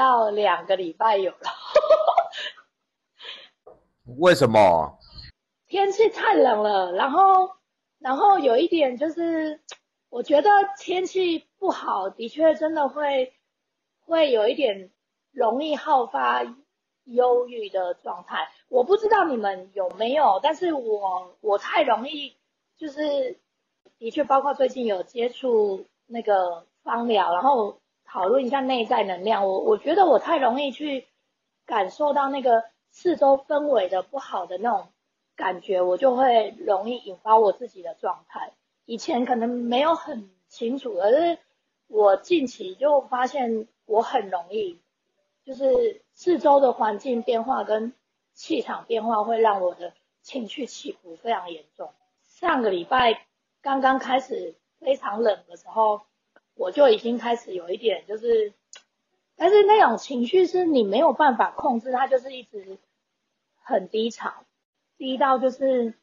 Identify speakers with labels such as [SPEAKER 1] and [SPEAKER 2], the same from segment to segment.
[SPEAKER 1] 要两个礼拜有了。
[SPEAKER 2] 为什么？
[SPEAKER 1] 天气太冷了，然后，然后有一点就是，我觉得天气不好，的确真的会会有一点容易好发忧郁的状态。我不知道你们有没有，但是我我太容易，就是的确，包括最近有接触那个芳疗，然后讨论一下内在能量，我我觉得我太容易去感受到那个。四周氛围的不好的那种感觉，我就会容易引发我自己的状态。以前可能没有很清楚，可是我近期就发现我很容易，就是四周的环境变化跟气场变化会让我的情绪起伏非常严重。上个礼拜刚刚开始非常冷的时候，我就已经开始有一点就是。但是那种情绪是你没有办法控制，它就是一直很低潮，低到就是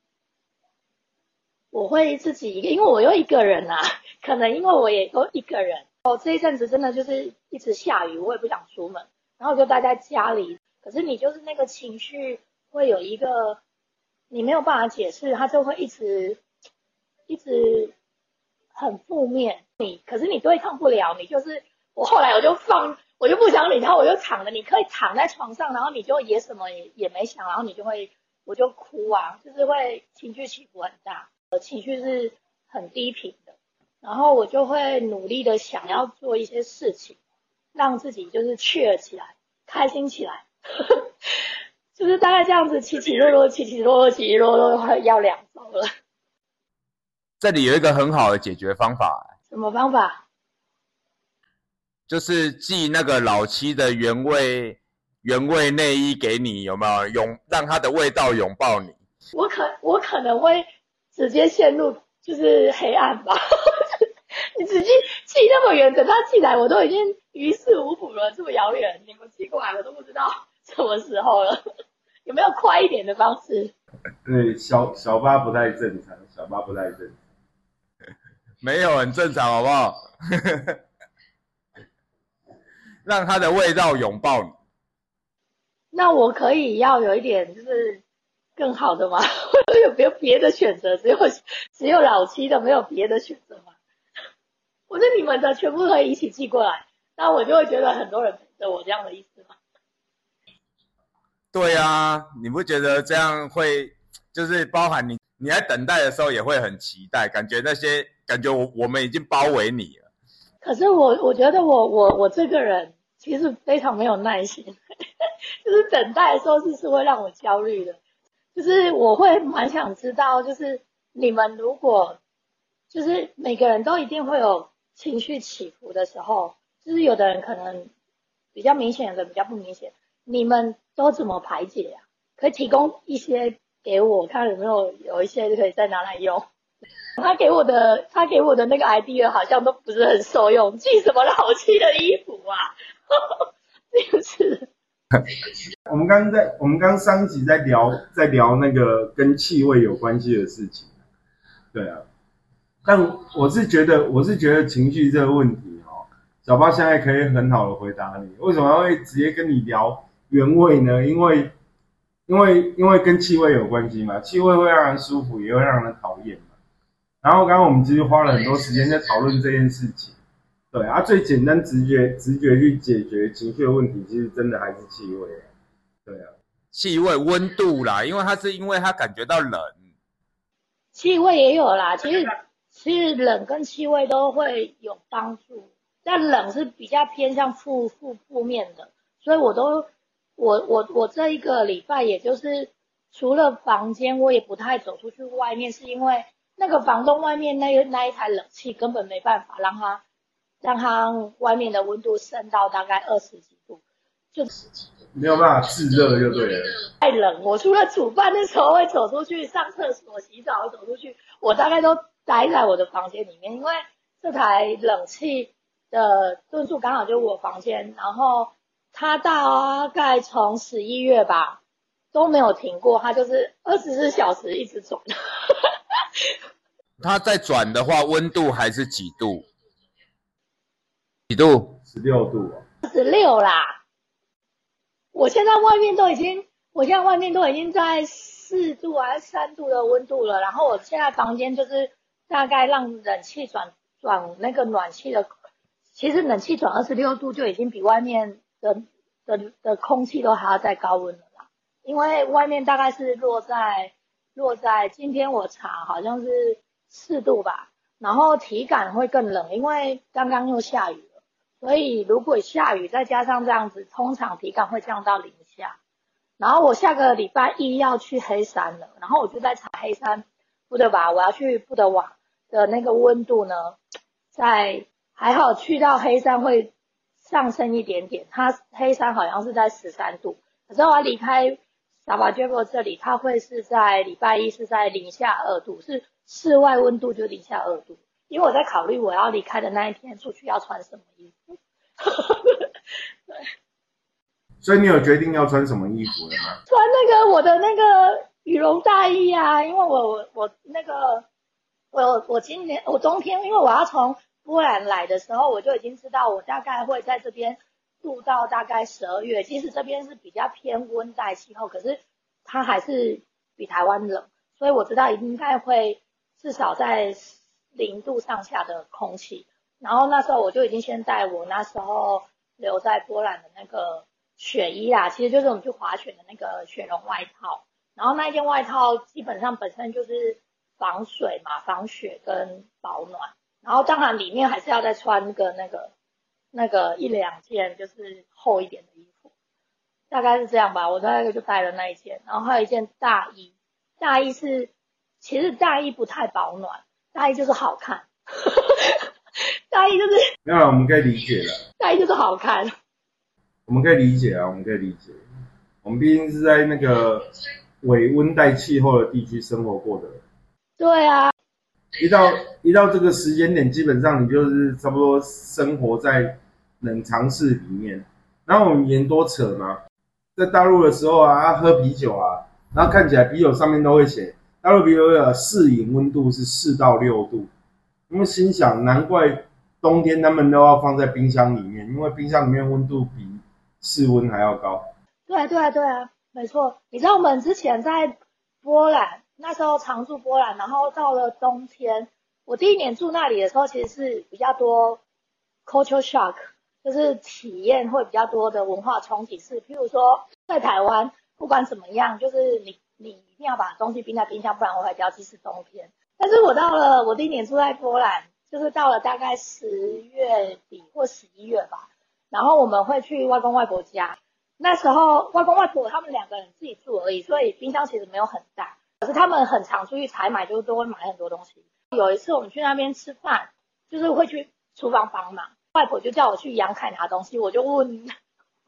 [SPEAKER 1] 我会自己一个，因为我又一个人啊，可能因为我也都一个人。哦，这一阵子真的就是一直下雨，我也不想出门，然后就待在家里。可是你就是那个情绪会有一个你没有办法解释，它就会一直一直很负面。你可是你对抗不了，你就是我后来我就放。我就不想理他，我就躺着。你可以躺在床上，然后你就也什么也也没想，然后你就会，我就哭啊，就是会情绪起伏很大，我情绪是很低频的。然后我就会努力的想要做一些事情，让自己就是雀起来，开心起来，就是大概这样子起起落落，起起落落，起起落落，快要两周了。
[SPEAKER 2] 这里有一个很好的解决方法。
[SPEAKER 1] 什么方法？
[SPEAKER 2] 就是寄那个老七的原味原味内衣给你，有没有拥让它的味道拥抱你？
[SPEAKER 1] 我可我可能会直接陷入就是黑暗吧。你直接寄那么远，等他寄来，我都已经于事无补了。这么遥远，你们寄过来，我都不知道 什么时候了。有没有快一点的方式？
[SPEAKER 3] 对，小小八不太正常，小八不太正常，
[SPEAKER 2] 没有很正常，好不好？让它的味道拥抱你。
[SPEAKER 1] 那我可以要有一点就是更好的吗？有没有别的选择？只有只有老七的，没有别的选择吗？我是你们的全部可以一起寄过来，那我就会觉得很多人陪着我这样的意思吗？
[SPEAKER 2] 对啊，你不觉得这样会就是包含你你在等待的时候也会很期待，感觉那些感觉我我们已经包围你了。
[SPEAKER 1] 可是我我觉得我我我这个人。其实非常没有耐心，就是等待的时候是是会让我焦虑的，就是我会蛮想知道，就是你们如果就是每个人都一定会有情绪起伏的时候，就是有的人可能比较明显，有的比较不明显，你们都怎么排解呀？可以提供一些给我看有没有有一些就可以再拿来用。他给我的他给我的那个 idea 好像都不是很受用，寄什么老气的衣服啊？就是，
[SPEAKER 3] 我们刚在我们刚上集在聊在聊那个跟气味有关系的事情，对啊，但我是觉得我是觉得情绪这个问题哦，小八现在可以很好的回答你，为什么会直接跟你聊原味呢？因为因为因为跟气味有关系嘛，气味会让人舒服，也会让人讨厌。然后刚刚我们其实花了很多时间在讨论这件事情。对啊，最简单直觉直觉去解决情绪的问题，其实真的还是气味。对啊，
[SPEAKER 2] 气味温度啦，因为它是因为它感觉到冷。
[SPEAKER 1] 气味也有啦，其实其实冷跟气味都会有帮助，但冷是比较偏向负负负面的，所以我都我我我这一个礼拜，也就是除了房间，我也不太走出去外面，是因为那个房东外面那那一台冷气根本没办法让它。让它外面的温度升到大概二十几度，就十几度
[SPEAKER 3] 没有办法制热就对了。
[SPEAKER 1] 太冷，我除了煮饭的时候会走出去上厕所、洗澡走出去，我大概都待在我的房间里面，因为这台冷气的吨数刚好就我房间，然后它大概从十一月吧都没有停过，它就是二十四小时一直转。
[SPEAKER 2] 它再转的话，温度还是几度？几度？
[SPEAKER 3] 十六度啊。
[SPEAKER 1] 十六啦。我现在外面都已经，我现在外面都已经在四度还是三度的温度了。然后我现在房间就是大概让冷气转转那个暖气的，其实冷气转二十六度就已经比外面的的的空气都还要再高温了啦。因为外面大概是落在落在今天我查好像是四度吧，然后体感会更冷，因为刚刚又下雨了。所以如果下雨，再加上这样子，通常体感会降到零下。然后我下个礼拜一要去黑山了，然后我就在查黑山不得吧，我要去布德瓦的那个温度呢，在还好去到黑山会上升一点点，它黑山好像是在十三度，可是我要离开萨巴杰博这里，它会是在礼拜一是在零下二度，是室外温度就零下二度。因为我在考虑我要离开的那一天出去要穿什么衣服，对。
[SPEAKER 3] 所以你有决定要穿什么衣服了吗？
[SPEAKER 1] 穿那个我的那个羽绒大衣啊，因为我我我那个我我今年我冬天，因为我要从波兰来的时候，我就已经知道我大概会在这边住到大概十二月。其实这边是比较偏温带气候，可是它还是比台湾冷，所以我知道应该会至少在。零度上下的空气，然后那时候我就已经先带我那时候留在波兰的那个雪衣啦，其实就是我们去滑雪的那个雪绒外套。然后那一件外套基本上本身就是防水嘛、防雪跟保暖。然后当然里面还是要再穿个那个那个一两件就是厚一点的衣服，大概是这样吧。我大概就带了那一件，然后还有一件大衣，大衣是其实大衣不太保暖。大衣就是好看，大衣就是
[SPEAKER 3] 没有，我们可以理解了。
[SPEAKER 1] 大衣就是好看，
[SPEAKER 3] 我们可以理解啊，我们可以理解。我们毕竟是在那个伪温带气候的地区生活过的。
[SPEAKER 1] 对啊，
[SPEAKER 3] 一到一到这个时间点，基本上你就是差不多生活在冷藏室里面。然后我们言多扯嘛，在大陆的时候啊，喝啤酒啊，然后看起来啤酒上面都会写。大陆啤酒的适饮温度是四到六度，因为心想难怪冬天他们都要放在冰箱里面，因为冰箱里面温度比室温还要高。
[SPEAKER 1] 对啊，对啊，对啊，没错。你知道我们之前在波兰，那时候常住波兰，然后到了冬天，我第一年住那里的时候，其实是比较多 culture shock，就是体验会比较多的文化冲击。是，譬如说在台湾，不管怎么样，就是你。你一定要把东西冰在冰箱，不然我会坏掉。即使冬天，但是我到了我第一年住在波兰，就是到了大概十月底或十一月吧，然后我们会去外公外婆家。那时候外公外婆他们两个人自己住而已，所以冰箱其实没有很大。可是他们很常出去采买，就都会买很多东西。有一次我们去那边吃饭，就是会去厨房帮忙，外婆就叫我去阳台拿东西，我就问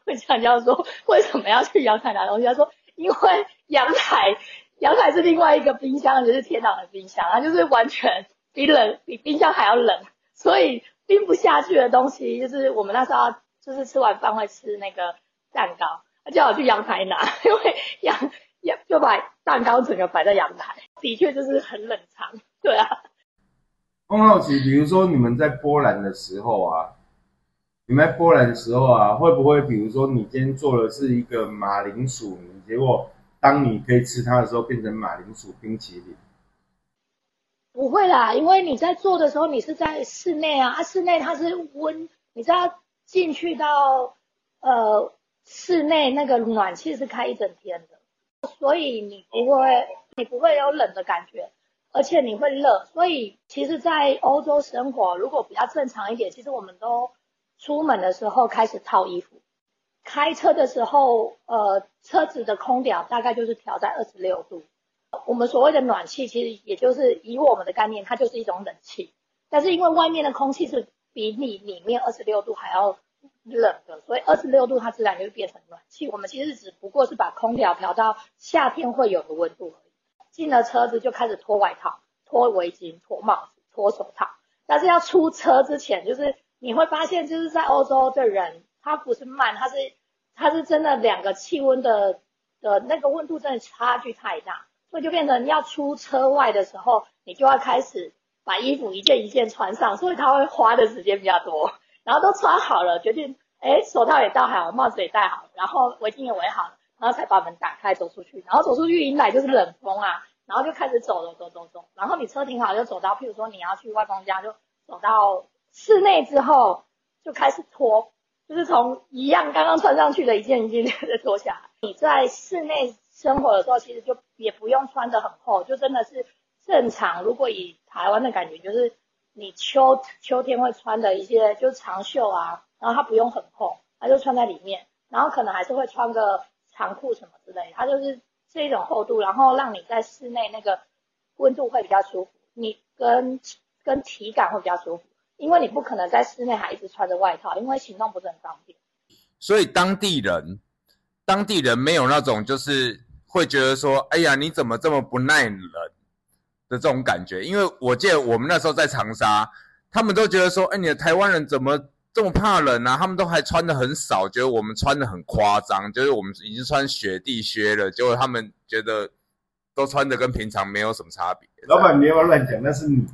[SPEAKER 1] 会长教说为什么要去阳台拿东西，他说。因为阳台，阳台是另外一个冰箱，就是天然的冰箱，它就是完全比冷，比冰箱还要冷，所以冰不下去的东西，就是我们那时候就是吃完饭会吃那个蛋糕，他叫我去阳台拿，因为阳阳就把蛋糕整个摆在阳台，的确就是很冷藏，对啊。
[SPEAKER 3] 很好奇，比如说你们在波兰的时候啊。你在波兰的时候啊，会不会比如说你今天做的是一个马铃薯泥，结果当你可以吃它的时候变成马铃薯冰淇淋？
[SPEAKER 1] 不会啦，因为你在做的时候你是在室内啊，啊室内它是温，你知道进去到呃室内那个暖气是开一整天的，所以你不会你不会有冷的感觉，而且你会热，所以其实，在欧洲生活如果比较正常一点，其实我们都。出门的时候开始套衣服，开车的时候，呃，车子的空调大概就是调在二十六度。我们所谓的暖气，其实也就是以我们的概念，它就是一种冷气。但是因为外面的空气是比你里面二十六度还要冷的，所以二十六度它自然就会变成暖气。我们其实只不过是把空调调到夏天会有的温度而已。进了车子就开始脱外套、脱围巾、脱帽子、脱手套。但是要出车之前，就是。你会发现，就是在欧洲的人，他不是慢，他是他是真的两个气温的的那个温度真的差距太大，所以就变成要出车外的时候，你就要开始把衣服一件一件穿上，所以他会花的时间比较多。然后都穿好了，决定哎手套也戴好，帽子也戴好，然后围巾也围好，然后才把门打开走出去，然后走出去迎来就是冷风啊，然后就开始走了走走走，然后你车停好就走到，譬如说你要去外公家就走到室内之后就开始脱，就是从一样刚刚穿上去的一件一件的脱下来。你在室内生活的时候，其实就也不用穿的很厚，就真的是正常。如果以台湾的感觉，就是你秋秋天会穿的一些，就是长袖啊，然后它不用很厚，它就穿在里面，然后可能还是会穿个长裤什么之类，它就是这种厚度，然后让你在室内那个温度会比较舒服，你跟跟体感会比较舒服，因为你不可能在室内还一直穿着外套，因为行动不是很方便。
[SPEAKER 2] 所以当地人，当地人没有那种就是会觉得说，哎呀，你怎么这么不耐冷的这种感觉？因为我记得我们那时候在长沙，他们都觉得说，哎，你的台湾人怎么这么怕冷啊？他们都还穿的很少，觉得我们穿的很夸张，就是我们已经穿雪地靴了，结果他们觉得都穿的跟平常没有什么差别。
[SPEAKER 3] 老板，你要乱讲，那是你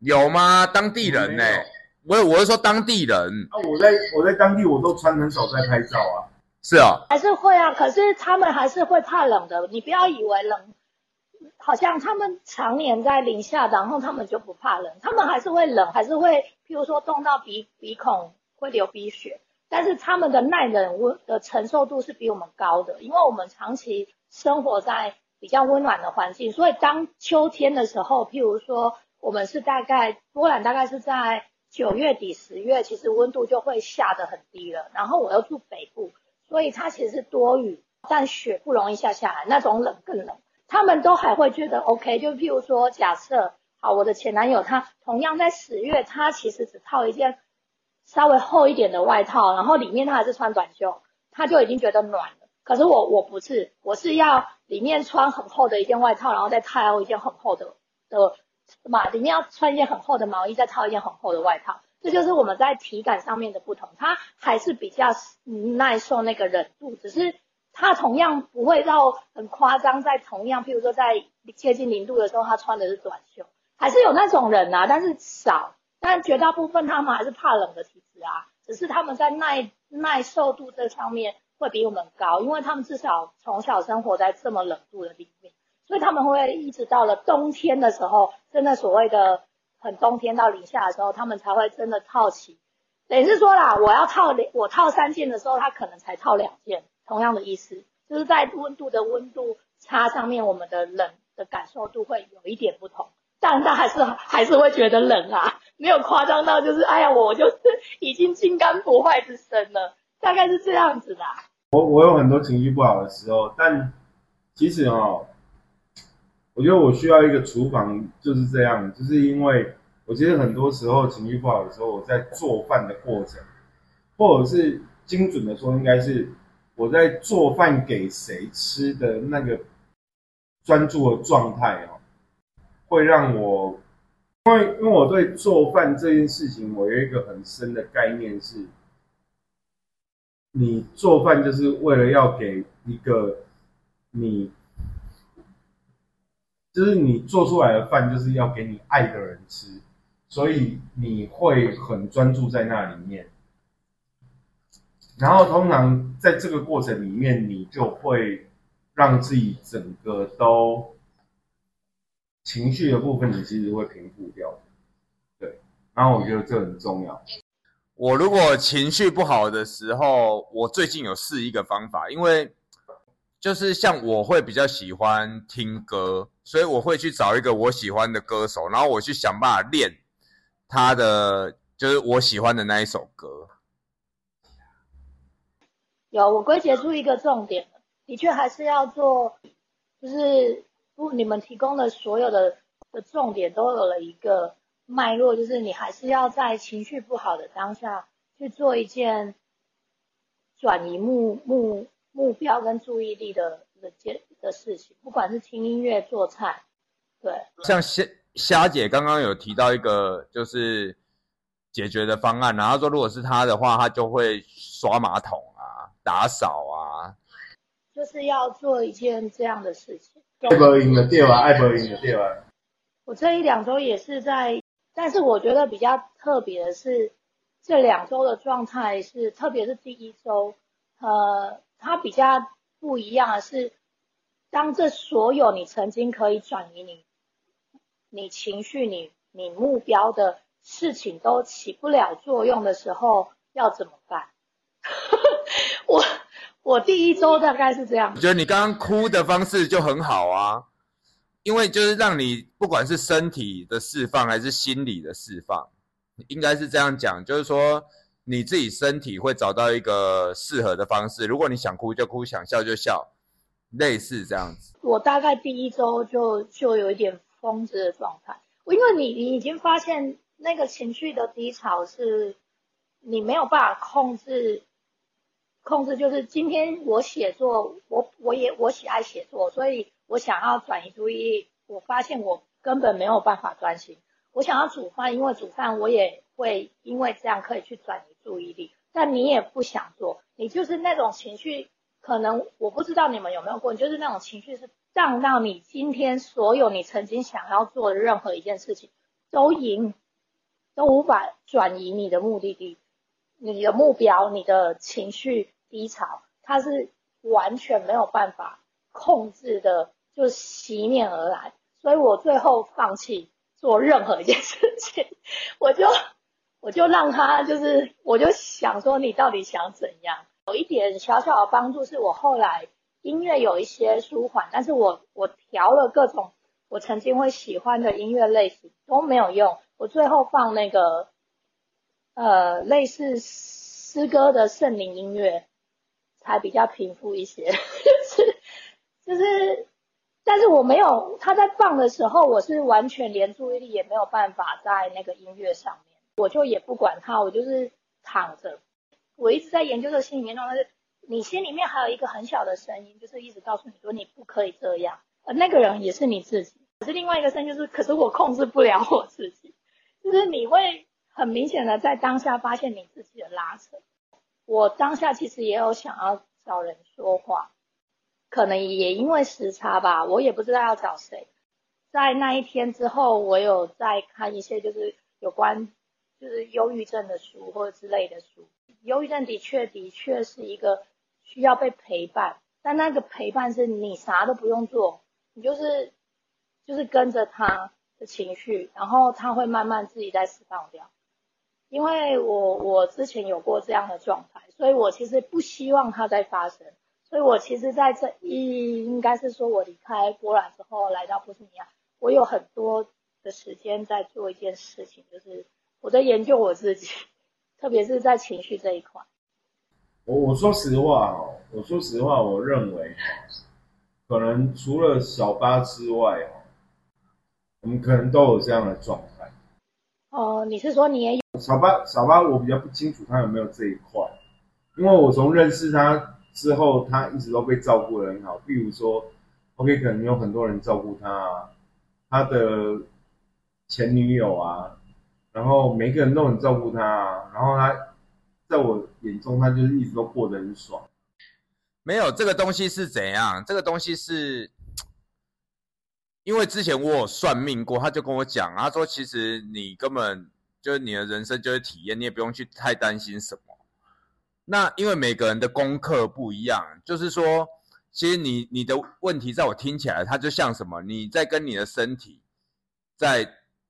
[SPEAKER 2] 有吗？当地人呢、我我是说当地人，
[SPEAKER 3] 啊！我在我在当地我都穿很少在拍照啊。
[SPEAKER 2] 是哦，
[SPEAKER 1] 还是会啊，可是他们还是会怕冷的。你不要以为冷，好像他们常年在零下，然后他们就不怕冷，他们还是会冷，还是会，譬如说冻到鼻鼻孔会流鼻血，但是他们的耐冷温的承受度是比我们高的，因为我们长期生活在比较温暖的环境，所以当秋天的时候，譬如说我们是大概波兰大概是在九月底十月，其实温度就会下得很低了，然后我又住北部。所以它其实是多雨，但雪不容易下下来，那种冷更冷。他们都还会觉得 OK，就譬如说，假设好，我的前男友他同样在十月，他其实只套一件稍微厚一点的外套，然后里面他还是穿短袖，他就已经觉得暖了。可是我我不是，我是要里面穿很厚的一件外套，然后再套一件很厚的的嘛，里面要穿一件很厚的毛衣，再套一件很厚的外套。这就是我们在体感上面的不同，它还是比较耐受那个冷度，只是它同样不会到很夸张，在同样，譬如说在接近零度的时候，他穿的是短袖，还是有那种人啊，但是少，但绝大部分他们还是怕冷的体质啊，只是他们在耐耐受度这方面会比我们高，因为他们至少从小生活在这么冷度的里面，所以他们会一直到了冬天的时候，真的所谓的。很冬天到零下的时候，他们才会真的套起。等于是说啦，我要套两，我套三件的时候，他可能才套两件。同样的意思，就是在温度的温度差上面，我们的冷的感受度会有一点不同。但他还是还是会觉得冷啊，没有夸张到就是哎呀，我就是已经金刚不坏之身了，大概是这样子的。
[SPEAKER 3] 我我有很多情绪不好的时候，但其实哦。我觉得我需要一个厨房，就是这样，就是因为我其实很多时候情绪不好的时候，我在做饭的过程，或者是精准的说，应该是我在做饭给谁吃的那个专注的状态哦，会让我，因为因为我对做饭这件事情，我有一个很深的概念是，你做饭就是为了要给一个你。就是你做出来的饭就是要给你爱的人吃，所以你会很专注在那里面。然后通常在这个过程里面，你就会让自己整个都情绪的部分，你其实会平复掉。对，然后我觉得这很重要。
[SPEAKER 2] 我如果情绪不好的时候，我最近有试一个方法，因为。就是像我会比较喜欢听歌，所以我会去找一个我喜欢的歌手，然后我去想办法练他的，就是我喜欢的那一首歌。
[SPEAKER 1] 有，我归结出一个重点的确还是要做，就是不你们提供的所有的的重点都有了一个脉络，就是你还是要在情绪不好的当下去做一件转移目目。目标跟注意力的的件的事情，不管是听音乐、做菜，对。
[SPEAKER 2] 像虾虾姐刚刚有提到一个就是解决的方案，然后说如果是她的话，她就会刷马桶啊、打扫啊，
[SPEAKER 1] 就是要做一件这样的事情。
[SPEAKER 3] 爱博赢的对吧？爱博赢的对吧？
[SPEAKER 1] 我这一两周也是在，但是我觉得比较特别的是，这两周的状态是，特别是第一周，呃，它比较不一样的是，当这所有你曾经可以转移你、你情绪、你你目标的事情都起不了作用的时候，要怎么办？我我第一周大概是这样
[SPEAKER 2] 我。觉得你刚刚哭的方式就很好啊，因为就是让你不管是身体的释放还是心理的释放，应该是这样讲，就是说你自己身体会找到一个适合的方式。如果你想哭就哭，想笑就笑，类似这样子。
[SPEAKER 1] 我大概第一周就就有一点疯子的状态，因为你你已经发现那个情绪的低潮是你没有办法控制，控制就是今天我写作，我我也我喜爱写作，所以我想要转移注意力，我发现我根本没有办法专心。我想要煮饭，因为煮饭我也会因为这样可以去转移注意力，但你也不想做，你就是那种情绪。可能我不知道你们有没有过，你就是那种情绪是荡到你今天所有你曾经想要做的任何一件事情都赢，都无法转移你的目的地、你的目标、你的情绪低潮，它是完全没有办法控制的，就袭面而来。所以我最后放弃做任何一件事情，我就我就让他就是，我就想说你到底想怎样？有一点小小的帮助是我后来音乐有一些舒缓，但是我我调了各种我曾经会喜欢的音乐类型都没有用，我最后放那个呃类似诗歌的圣灵音乐才比较平复一些，就是就是，但是我没有他在放的时候，我是完全连注意力也没有办法在那个音乐上面，我就也不管他，我就是躺着。我一直在研究这个心里面状态是，你心里面还有一个很小的声音，就是一直告诉你说你不可以这样，而那个人也是你自己。可是另外一个声音就是，可是我控制不了我自己，就是你会很明显的在当下发现你自己的拉扯。我当下其实也有想要找人说话，可能也因为时差吧，我也不知道要找谁。在那一天之后，我有在看一些就是有关就是忧郁症的书或者之类的书。忧郁症的确的确是一个需要被陪伴，但那个陪伴是你啥都不用做，你就是就是跟着他的情绪，然后他会慢慢自己在释放掉。因为我我之前有过这样的状态，所以我其实不希望它再发生。所以我其实在这一应该是说我离开波兰之后来到波斯尼亚，我有很多的时间在做一件事情，就是我在研究我自己。特别是在情绪这一块，
[SPEAKER 3] 我我说实话哦，我说实话，我认为可能除了小八之外哦，我们可能都有这样的状态。
[SPEAKER 1] 哦，你是说你也有？
[SPEAKER 3] 小八小八，我比较不清楚他有没有这一块，因为我从认识他之后，他一直都被照顾的很好。比如说，OK，可能有很多人照顾他啊，他的前女友啊。然后每个人都很照顾他、然后他在我眼中，他就是一直都过得很爽。
[SPEAKER 2] 没有这个东西是怎样？这个东西是，因为之前我有算命过，他就跟我讲，他说其实你根本就是你的人生就是体验，你也不用去太担心什么。那因为每个人的功课不一样，就是说，其实你你的问题在我听起来，它就像什么？你在跟你的身体在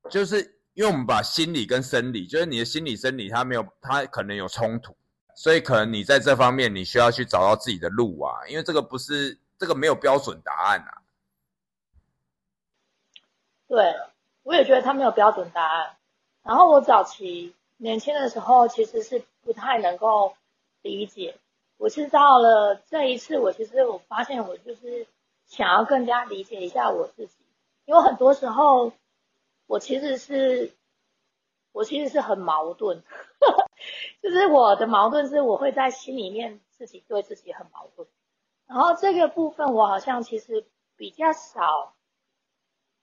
[SPEAKER 2] 就是。因为我们把心理跟生理，就是你的心理生理，它没有，它可能有冲突，所以可能你在这方面你需要去找到自己的路啊，因为这个不是这个没有标准答案啊。
[SPEAKER 1] 对，我也觉得它没有标准答案。然后我早期年轻的时候其实是不太能够理解，我是到了这一次，我其实我发现我就是想要更加理解一下我自己，因为很多时候。我其實是，我其實是很矛盾，就是我的矛盾是我會在心裡面自己對自己很矛盾，然後這個部分我好像其實比較少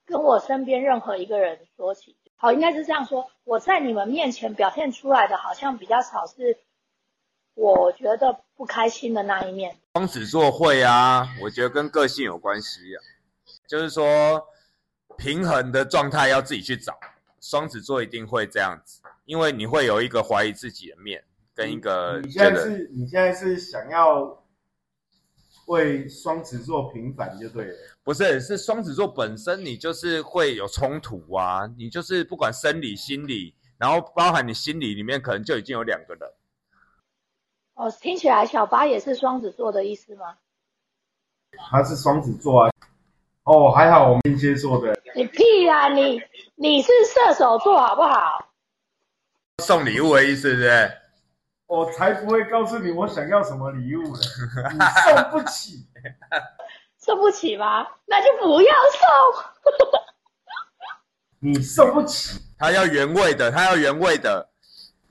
[SPEAKER 1] 跟我身邊任何一個人說起。好，應該是這樣說，我在你們面前表現出來的好像比較少是我覺得不開心的那一面。
[SPEAKER 2] 双子座會啊，我覺得跟個性有關係啊，就是說。平衡的状态要自己去找，双子座一定会这样子，因为你会有一个怀疑自己的面，跟一个
[SPEAKER 3] 你现在是你现在是想要为双子座平反就对了。
[SPEAKER 2] 不是是双子座本身，你就是会有冲突啊，你就是不管生理、心理，然后包含你心理里面可能就已经有两个人。
[SPEAKER 1] 哦，听起来小八也是双子座的意思吗？
[SPEAKER 3] 他是双子座啊。哦，还好我们天蝎座的，
[SPEAKER 1] 你屁啊你！你是射手座好不好？
[SPEAKER 2] 送礼物的意思，是不对？
[SPEAKER 3] 我才不会告诉你我想要什么礼物呢，你送不起。
[SPEAKER 1] 送不起吗？那就不要送。
[SPEAKER 3] 你送不起。
[SPEAKER 2] 他要原味的，他要原味的。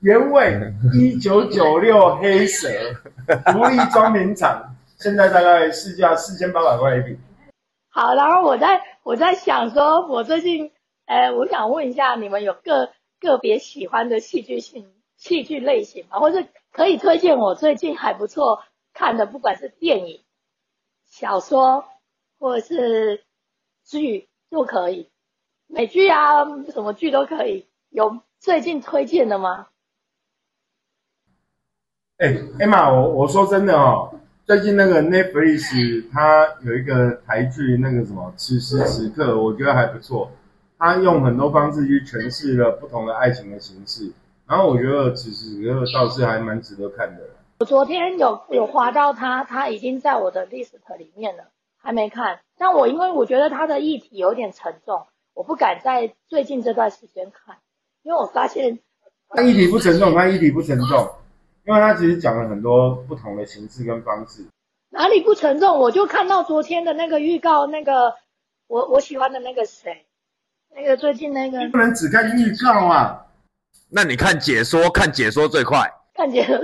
[SPEAKER 3] 原味一九九六黑蛇 独立装瓶厂，现在大概市价四千八百块一瓶。
[SPEAKER 1] 好，然后我在我在想说，我最近，呃，我想问一下，你们有个个别喜欢的戏剧性戏剧类型吗？或者可以推荐我最近还不错看的，不管是电影、小说或者是剧都可以，美剧啊，什么剧都可以。有最近推荐的吗？
[SPEAKER 3] 哎，Emma，我我说真的哦，最近那个 Netflix 它有一个台剧，那个什么《此时此刻》，我觉得还不错。它用很多方式去诠释了不同的爱情的形式，然后我觉得此时此刻倒是还蛮值得看的。
[SPEAKER 1] 我昨天有有划到它，它已经在我的 list 里面了，还没看。但我因为我觉得它的议题有点沉重，我不敢在最近这段时间看，因为我发现
[SPEAKER 3] 它议题不沉重，它议题不沉重。因为他其实讲了很多不同的形式跟方式，
[SPEAKER 1] 哪里不沉重？我就看到昨天的那个预告，那个我我喜欢的那个谁，那个最近那个
[SPEAKER 3] 不能只看预告啊，
[SPEAKER 2] 那你看解说，看解说最快。
[SPEAKER 1] 看解说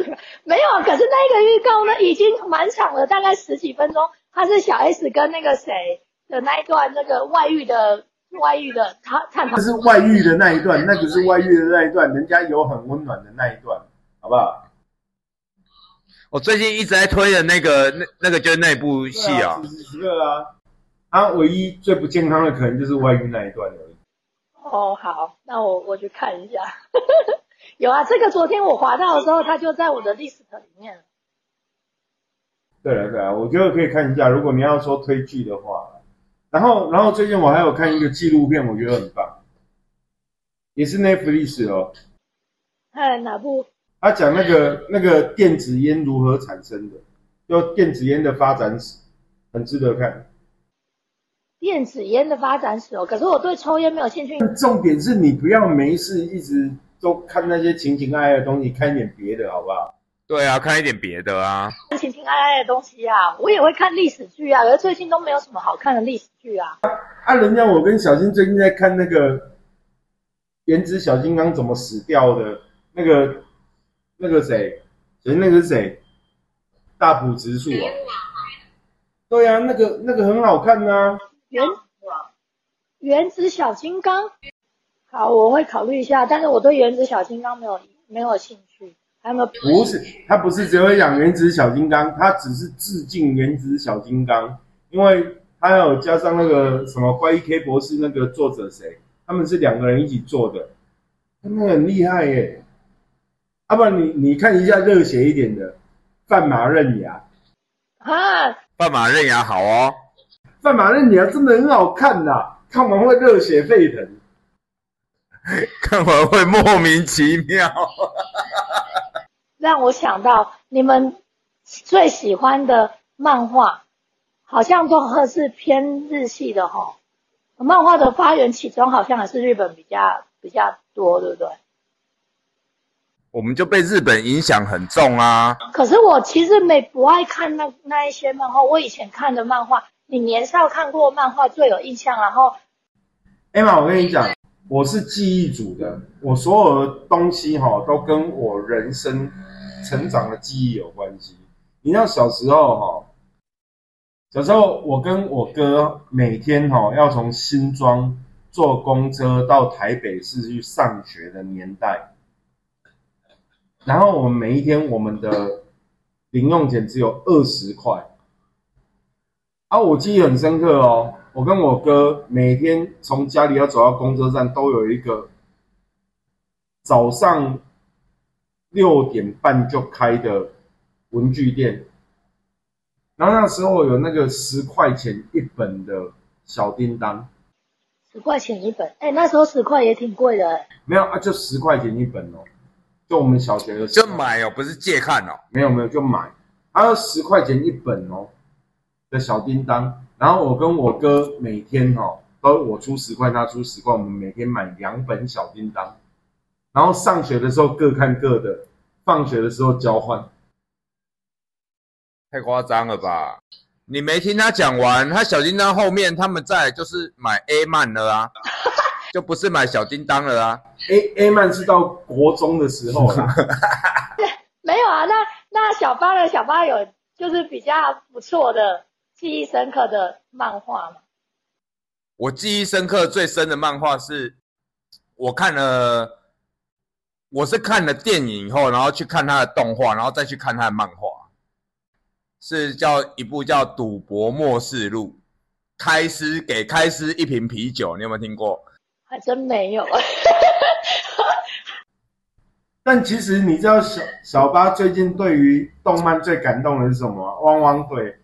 [SPEAKER 1] 没有，可是那个预告呢，已经蛮长了，大概十几分钟。他是小 S 跟那个谁的那一段，那个外遇的外遇的，他探讨。
[SPEAKER 3] 这是外遇的那一段，那个是外遇的那一段，人家有很温暖的那一段，好不好？
[SPEAKER 2] 我最近一直在推的那个那那个就是那部戏啊，
[SPEAKER 3] 十个啊，他唯一最不健康的可能就是外遇那一段而已。
[SPEAKER 1] 哦，好，那我我去看一下。有啊，这个昨天我滑到的时候，它就在我的 list 里面。
[SPEAKER 3] 对啊，对啊，我觉得可以看一下。如果你要说推剧的话，然后然后最近我还有看一个纪录片，我觉得很棒，也是 Netflix 哦。
[SPEAKER 1] 哎，哪部？
[SPEAKER 3] 他讲那个那个电子烟如何产生的，就电子烟的发展史，很值得看。
[SPEAKER 1] 电子烟的发展史哦，可是我对抽烟没有兴趣。
[SPEAKER 3] 重点是你不要没事一直都看那些情情爱爱的东西，看一点别的好不好？
[SPEAKER 2] 对啊，看一点别的啊。
[SPEAKER 1] 情情爱爱的东西啊，我也会看历史剧啊，可是最近都没有什么好看的历史剧啊。
[SPEAKER 3] 啊，人家我跟小新最近在看那个《原子小金刚》怎么死掉的，那个。那个谁，谁那个是谁？大浦直树啊？对啊，那个那个很好看呐。
[SPEAKER 1] 原原子小金刚，好，我会考虑一下。但是我对原子小金刚没有没有兴趣。还有没有？
[SPEAKER 3] 不是，他不是只会讲原子小金刚，他只是致敬原子小金刚，因为他有加上那个什么怪异 K 博士那个作者谁，他们是两个人一起做的，他们很厉害耶。要不然你你看一下热血一点的《范马刃牙》
[SPEAKER 1] 啊，《
[SPEAKER 2] 范马刃牙》好哦，《
[SPEAKER 3] 范马刃牙》真的很好看呐，看完会热血沸腾，
[SPEAKER 2] 看完会莫名其妙。
[SPEAKER 1] 让我想到你们最喜欢的漫画，好像都是偏日系的哈。漫画的发源起中好像还是日本比较比较多，对不对？
[SPEAKER 2] 我们就被日本影响很重啊！
[SPEAKER 1] 可是我其实没不爱看那那一些漫画。我以前看的漫画，你年少看过漫画最有印象。然后，
[SPEAKER 3] 艾玛，我跟你讲，我是记忆组的，我所有的东西哈都跟我人生成长的记忆有关系。你知道小时候哈，小时候我跟我哥每天哈要从新庄坐公车到台北市去上学的年代。然后我们每一天，我们的零用钱只有二十块，啊，我记忆很深刻哦。我跟我哥每天从家里要走到公车站，都有一个早上六点半就开的文具店，然后那时候有那个十块钱一本的小叮当，
[SPEAKER 1] 十块钱一本，哎，那时候十块也挺贵的，哎，
[SPEAKER 3] 没有啊，就十块钱一本哦，就我们小学的时
[SPEAKER 2] 就
[SPEAKER 3] 候，
[SPEAKER 2] 买哦，不是借看哦。
[SPEAKER 3] 没有没有就买，它要十块钱一本哦的小叮当，然后我跟我哥每天哦都我出十块，他出十块，我们每天买两本小叮当，然后上学的时候各看各的，放学的时候交换。
[SPEAKER 2] 太夸张了吧？你没听他讲完，他小叮当后面他们再来就是买 A 漫了啊，就不是买小叮当了啊。
[SPEAKER 3] A A 曼是到国中的时候啦，
[SPEAKER 1] 没有啊，那那小八呢？小八有就是比较不错的、记忆深刻的漫画嘛？
[SPEAKER 2] 我记忆深刻最深的漫画是，我看了，我是看了电影以后，然后去看他的动画，然后再去看他的漫画，是叫一部叫《赌博默示录》，开司给开司一瓶啤酒，你有没有听过？
[SPEAKER 1] 还真没有。
[SPEAKER 3] 但其实你知道小小八最近对于动漫最感动的是什么吗？汪汪队，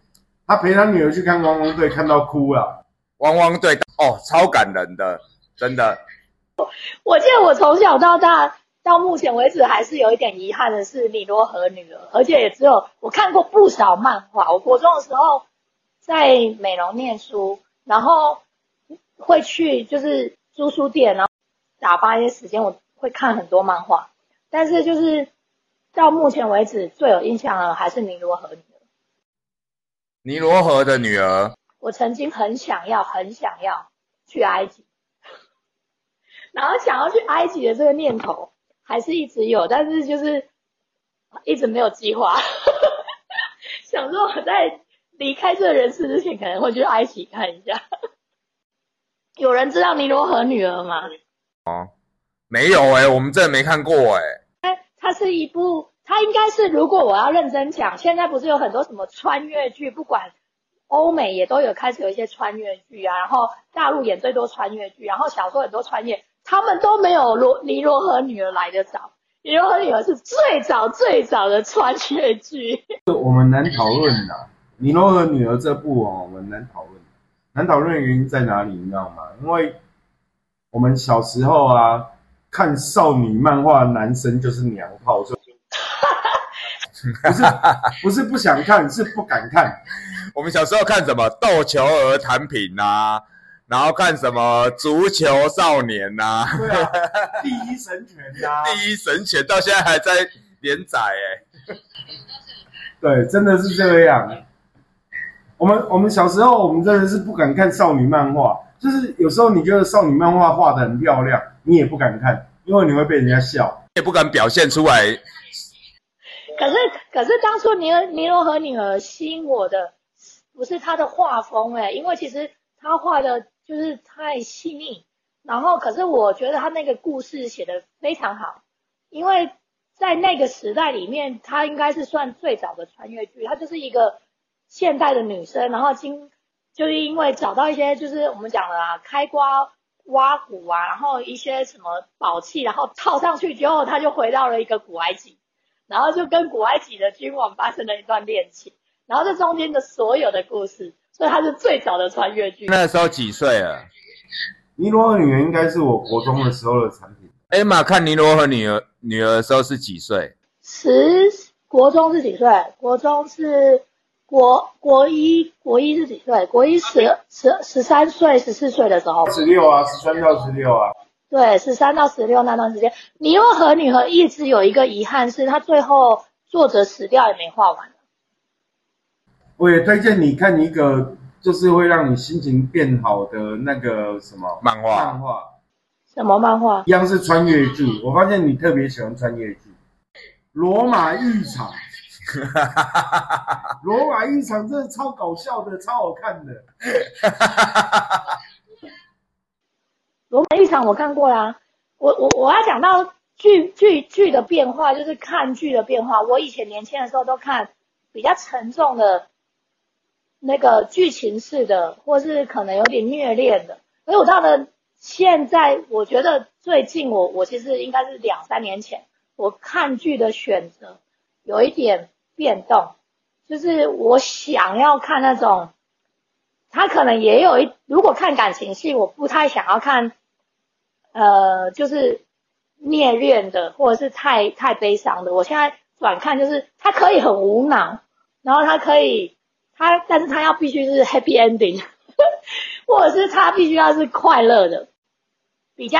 [SPEAKER 3] 他陪他女儿去看汪汪队，看到哭了。
[SPEAKER 2] 汪汪队哦，超感人的，真的。
[SPEAKER 1] 我记得我从小到大到目前为止还是有一点遗憾的是《米罗和女儿》，而且也只有我看过不少漫画。我国中的时候在美容念书，然后会去就是租书店，然后打发一些时间，我会看很多漫画。但是就是到目前为止最有印象的还是《尼罗河女儿》。
[SPEAKER 2] 尼罗河的女儿，
[SPEAKER 1] 我曾经很想要，很想要去埃及，然后想要去埃及的这个念头还是一直有，但是就是一直没有计划。想说我在离开这个人世之前，可能会去埃及看一下。有人知道尼罗河女儿吗？
[SPEAKER 2] 哦没有哎、我们真的没看过哎、
[SPEAKER 1] 它是一部，它应该是如果我要认真讲，现在不是有很多什么穿越剧，不管欧美也都有开始有一些穿越剧啊，然后大陆演最多穿越剧，然后小说很多穿越，他们都没有罗尼罗河女儿来的早。尼罗河女儿是最早最早的穿越剧，
[SPEAKER 3] 我们难讨论的，《尼罗河女儿》这部哦，我们难讨论。难讨论的原因在哪里？你知道吗？因为我们小时候啊，看少女漫画，男生就是娘炮，所以 不是不是不想看，是不敢看。
[SPEAKER 2] 我们小时候看什么斗球儿弹品呐，然后看什么足球少年呐、
[SPEAKER 3] 对啊，第一神拳呀、
[SPEAKER 2] 第一神拳到现在还在连载哎、
[SPEAKER 3] 对，真的是这样。我们我们小时候，我们真的是不敢看少女漫画，就是有时候你觉得少女漫画画的很漂亮，你也不敢看，因为你会被人家笑。
[SPEAKER 2] 也不敢表现出来。
[SPEAKER 1] 可是可是当初尼尼罗河女儿吸引我的不是她的画风哎、因为其实她画的就是太细腻，然后可是我觉得她那个故事写的非常好，因为在那个时代里面，她应该是算最早的穿越剧，她就是一个现代的女生，然后经就是因为找到一些就是我们讲的啊开瓜挖骨啊，然后一些什么宝器，然后套上去之后，她就回到了一个古埃及。然后就跟古埃及的君王发生了一段恋情，然后这中间的所有的故事，所以它是最早的穿越剧。
[SPEAKER 2] 那时候几岁啊
[SPEAKER 3] 尼罗河女儿应该是我国中的时候的产品。
[SPEAKER 2] ？Emma 看尼罗河女儿女儿的时候是几岁？
[SPEAKER 1] 十国中是几岁？国中是国国一，国一是几岁？国一十十十三岁、十四岁的时候，
[SPEAKER 3] 十六啊，十三到十六啊。
[SPEAKER 1] 对，十三到十六那段时间，你又和女和一直有一个遗憾，是他最后作者死掉也没画完。
[SPEAKER 3] 我也推荐你看一个，就是会让你心情变好的那个什么
[SPEAKER 2] 漫画
[SPEAKER 3] 漫画，
[SPEAKER 1] 什么漫画？
[SPEAKER 3] 一样是穿越剧。我发现你特别喜欢穿越剧，《罗马浴场》。哈哈哈罗马浴场真的超搞笑的，超好看的。
[SPEAKER 1] 罗马浴场我看过啦，我我我要讲到剧剧剧的变化，就是看剧的变化。我以前年轻的时候都看比较沉重的那个剧情式的，或是可能有点虐恋的。可是我到了现在，我觉得最近我我其实应该是两三年前，我看剧的选择有一点变动，就是我想要看那种，他可能也有一，如果看感情戏，我不太想要看，呃，就是虐恋的或者是太太悲伤的。我现在转看就是他可以很无脑，然后他可以他，但是他要必须是 happy ending，或者是他必须要是快乐的，比较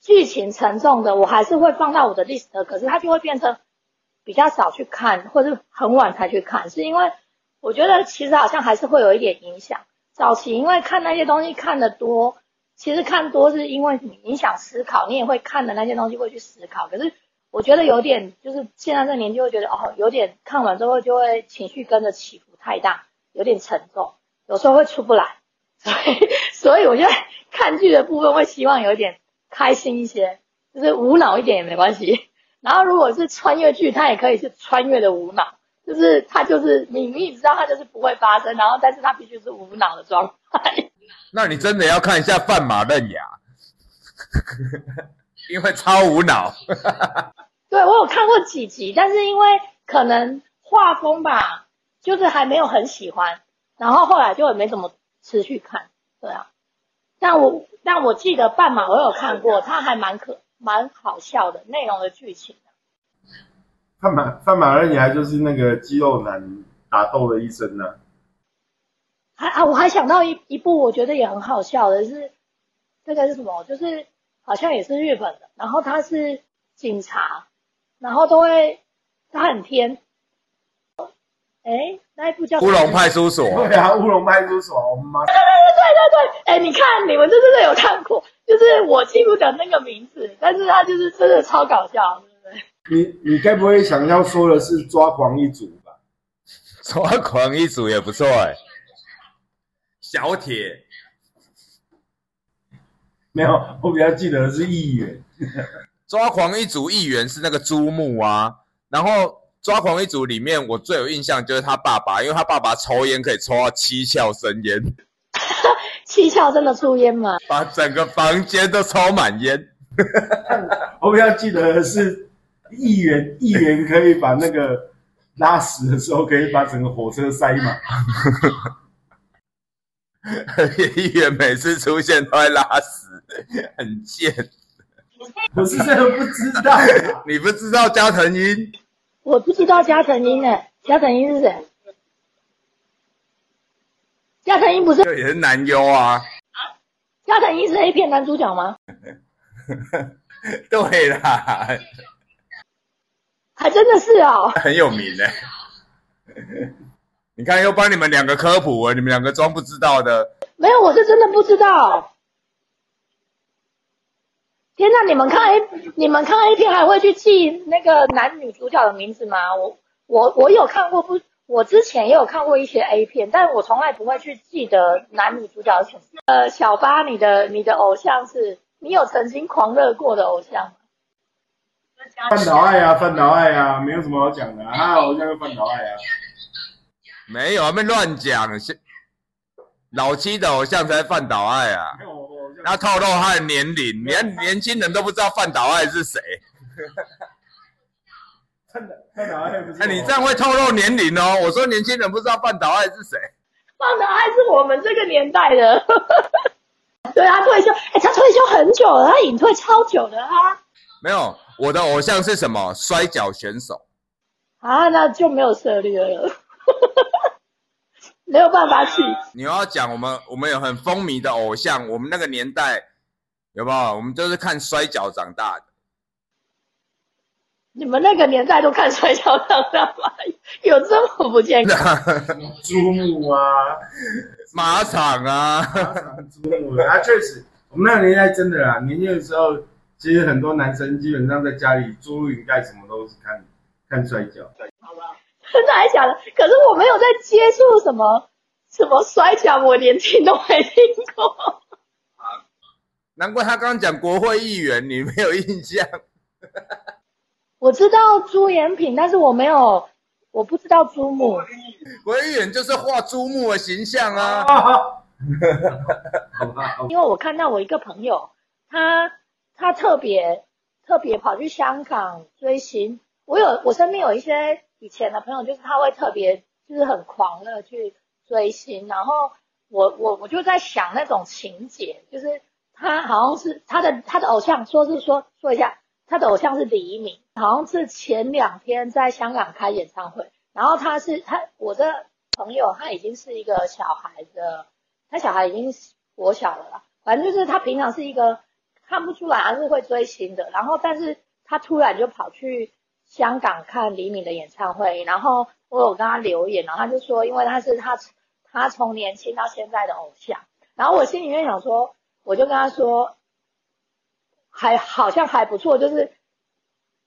[SPEAKER 1] 剧情沉重的，我还是会放到我的 list，可是它就会变成比较少去看，或者很晚才去看，是因为我觉得其实好像还是会有一点影响。早期因为看那些东西看得多，其实看多是因为你影响思考，你也会看的那些东西会去思考。可是我觉得有点就是现在这年纪会觉得哦，有点看完之后就会情绪跟着起伏太大，有点沉重，有时候会出不来。所以所以我觉得看剧的部分会希望有点开心一些，就是无脑一点也没关系。然后如果是穿越剧，它也可以是穿越的无脑。就是它就是你你知道它就是不会发生，然后但是它必须是无脑的状态。
[SPEAKER 2] 那你真的要看一下《范马刃牙》，因为超无脑。
[SPEAKER 1] 对我有看过几集，但是因为可能画风吧，就是还没有很喜欢，然后后来就也没怎么持续看。对啊，但我但我记得《半马》我有看过，它还蛮可蛮好笑的内容的剧情。
[SPEAKER 3] 范马范马二还就是那个肌肉男打斗的一生呢。
[SPEAKER 1] 还啊，我还想到一一部我觉得也很好笑的是，那个是什么？就是好像也是日本的，然后他是警察，然后都会他很偏。哎，那一部叫
[SPEAKER 2] 乌龙派出所。
[SPEAKER 3] 对啊，乌龙派出所，我们妈。
[SPEAKER 1] 对对对对对，哎，你看你们这真的有看过，就是我记不得那个名字，但是他就是真的超搞笑。
[SPEAKER 3] 你你该不会想要说的是抓狂一族吧？
[SPEAKER 2] 抓狂一族也不错哎。小铁，
[SPEAKER 3] 没有，我比较记得是议员。
[SPEAKER 2] 抓狂一族议员是那个朱木啊。然后抓狂一族里面，我最有印象就是他爸爸，因为他爸爸抽烟可以抽到七窍生烟。
[SPEAKER 1] 七窍真的抽烟吗？
[SPEAKER 2] 把整个房间都抽满烟。
[SPEAKER 3] 我比较记得的是。议员议员可以把那个拉屎的时候，可以把整个火车塞满。
[SPEAKER 2] 议员每次出现都会拉屎，很贱。
[SPEAKER 3] 我是真的不知道，
[SPEAKER 2] 你不知道加藤鹰？
[SPEAKER 1] 我不知道加藤鹰呢，加藤鹰是谁？加藤鹰不是？
[SPEAKER 2] 也是男优啊。
[SPEAKER 1] 加藤鹰是 A 片男主角吗？
[SPEAKER 2] 对啦。
[SPEAKER 1] 还真的是哦，
[SPEAKER 2] 很有名呢。你看，又帮你们两个科普了，你们两个装不知道的。
[SPEAKER 1] 没有，我是真的不知道。天哪，你们看 A，你们看 A 片还会去记那个男女主角的名字吗？我我我有看过，不，我之前也有看过一些 A 片，但我从来不会去记得男女主角的名字。呃，小八，你的你的偶像是你有曾经狂热过的偶像吗？
[SPEAKER 3] 范岛爱啊，范岛爱啊，没有什么好讲的啊，偶像是范岛爱啊，
[SPEAKER 2] 没有啊，没乱讲，老七的偶像才范岛爱啊，他透露他的年龄，连年轻人都不知道范岛爱是谁。
[SPEAKER 3] 范范岛爱不是？哎，
[SPEAKER 2] 你这样会透露年龄哦。我说年轻人不知道范岛爱是谁，
[SPEAKER 1] 范岛爱是我们这个年代的。对啊，退休，哎，他退休很久了，他隐退超久的啊。
[SPEAKER 2] 没有。我的偶像是什么？摔跤选手
[SPEAKER 1] 啊，那就没有策略了，没有办法去。
[SPEAKER 2] 你要讲我们，我们有很风靡的偶像，我们那个年代有没有？我们都是看摔跤长大的。
[SPEAKER 1] 你们那个年代都看摔跤长大吗？有这么不健康？
[SPEAKER 3] 珠穆啊，
[SPEAKER 2] 马场啊，
[SPEAKER 3] 珠穆啊，确实，我们那个年代真的啦，年轻的时候。其实很多男生基本上在家里租录影带，什么都是看看摔跤。
[SPEAKER 1] 好吧，真的还假的？可是我没有在接触什么什么摔跤，我连听都没听过。
[SPEAKER 2] 难怪他刚刚讲国会议员，你没有印象。
[SPEAKER 1] 我知道朱延平，但是我没有，我不知道朱木。
[SPEAKER 2] 国会议员就是画朱木的形象啊。
[SPEAKER 1] 因为我看到我一个朋友，他。他特别特别跑去香港追星。我有我身边有一些以前的朋友，就是他会特别就是很狂热去追星，然后我我我就在想那种情节，就是他好像是他的他的偶像，说是说说一下，他的偶像是黎明，好像是前两天在香港开演唱会，然后他是他我的朋友他已经是一个小孩的，他小孩已经国小了啦，反正就是他平常是一个看不出来他是会追星的，然后但是他突然就跑去。香港看李敏的演唱会，然后我有跟他留言，然后他就说，因为他是他他从年轻到现在的偶像，然后我心里面想说，我就跟他说，还好像还不错，就是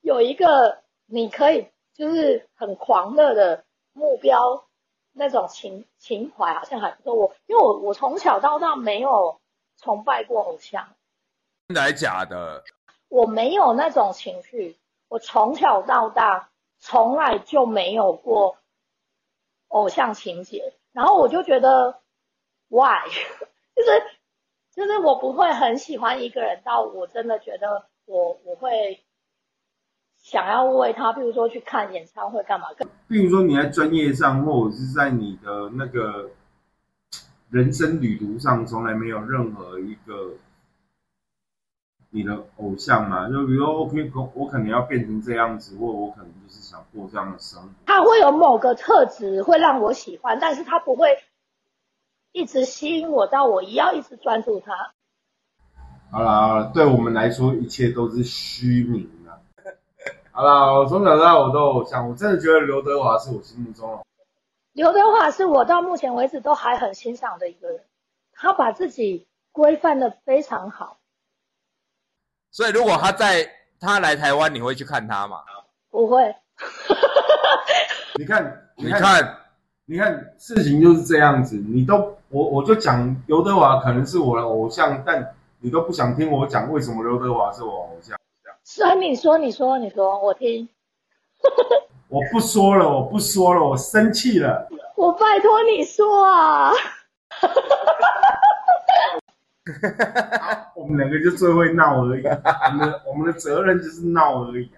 [SPEAKER 1] 有一个你可以就是很狂热的目标那种情情怀，好像还不错。我因为我我从小到大没有崇拜过偶像，
[SPEAKER 2] 真的还假的？
[SPEAKER 1] 我没有那种情绪。我从小到大从来就没有过偶像情节，然后我就觉得，why？就是就是我不会很喜欢一个人到我真的觉得我我会想要为他，比如说去看演唱会干嘛？
[SPEAKER 3] 比如说你在专业上，或者是在你的那个人生旅途上，从来没有任何一个。你的偶像嘛，就比如说，OK，我我可能要变成这样子，或我可能就是想过这样的生活。
[SPEAKER 1] 他会有某个特质会让我喜欢，但是他不会一直吸引我到我要一直专注他。
[SPEAKER 3] 好了，对我们来说，一切都是虚名啊。好了，我从小到大我都偶像，我真的觉得刘德华是我心目中的。
[SPEAKER 1] 刘德华是我到目前为止都还很欣赏的一个人，他把自己规范的非常好。
[SPEAKER 2] 所以，如果他在他来台湾，你会去看他吗？
[SPEAKER 1] 不会。
[SPEAKER 3] 你看，
[SPEAKER 2] 你看，
[SPEAKER 3] 你看，事情就是这样子。你都，我我就讲刘德华可能是我的偶像，但你都不想听我讲为什么刘德华是我偶像。
[SPEAKER 1] 所以你说，你说，你说，我听。
[SPEAKER 3] 我不说了，我不说了，我生气了。
[SPEAKER 1] 我拜托你说啊。
[SPEAKER 3] 我们两个就最会闹而已，我们的我们的责任就是闹而已。